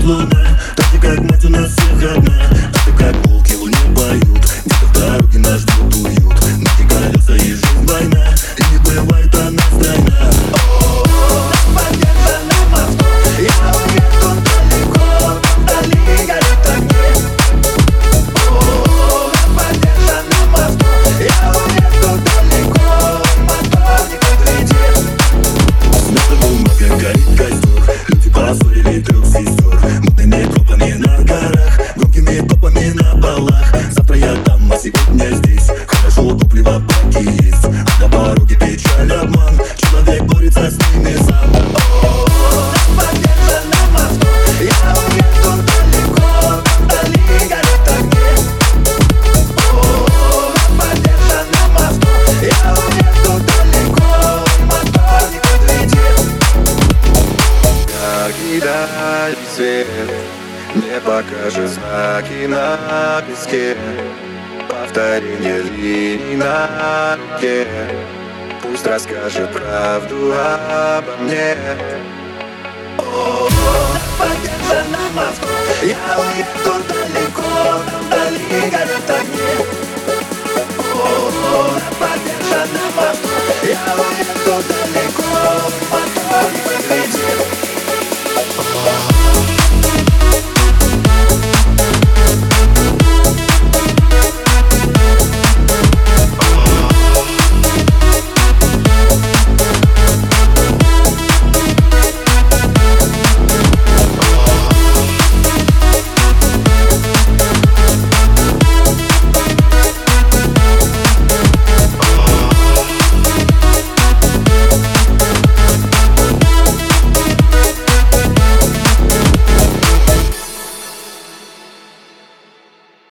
клубы Так же как мать у нас всех одна даль свет Мне покажет знаки на песке. Повторение линий на руке. Пусть расскажет правду обо мне. О, пойдем за нами, я уйду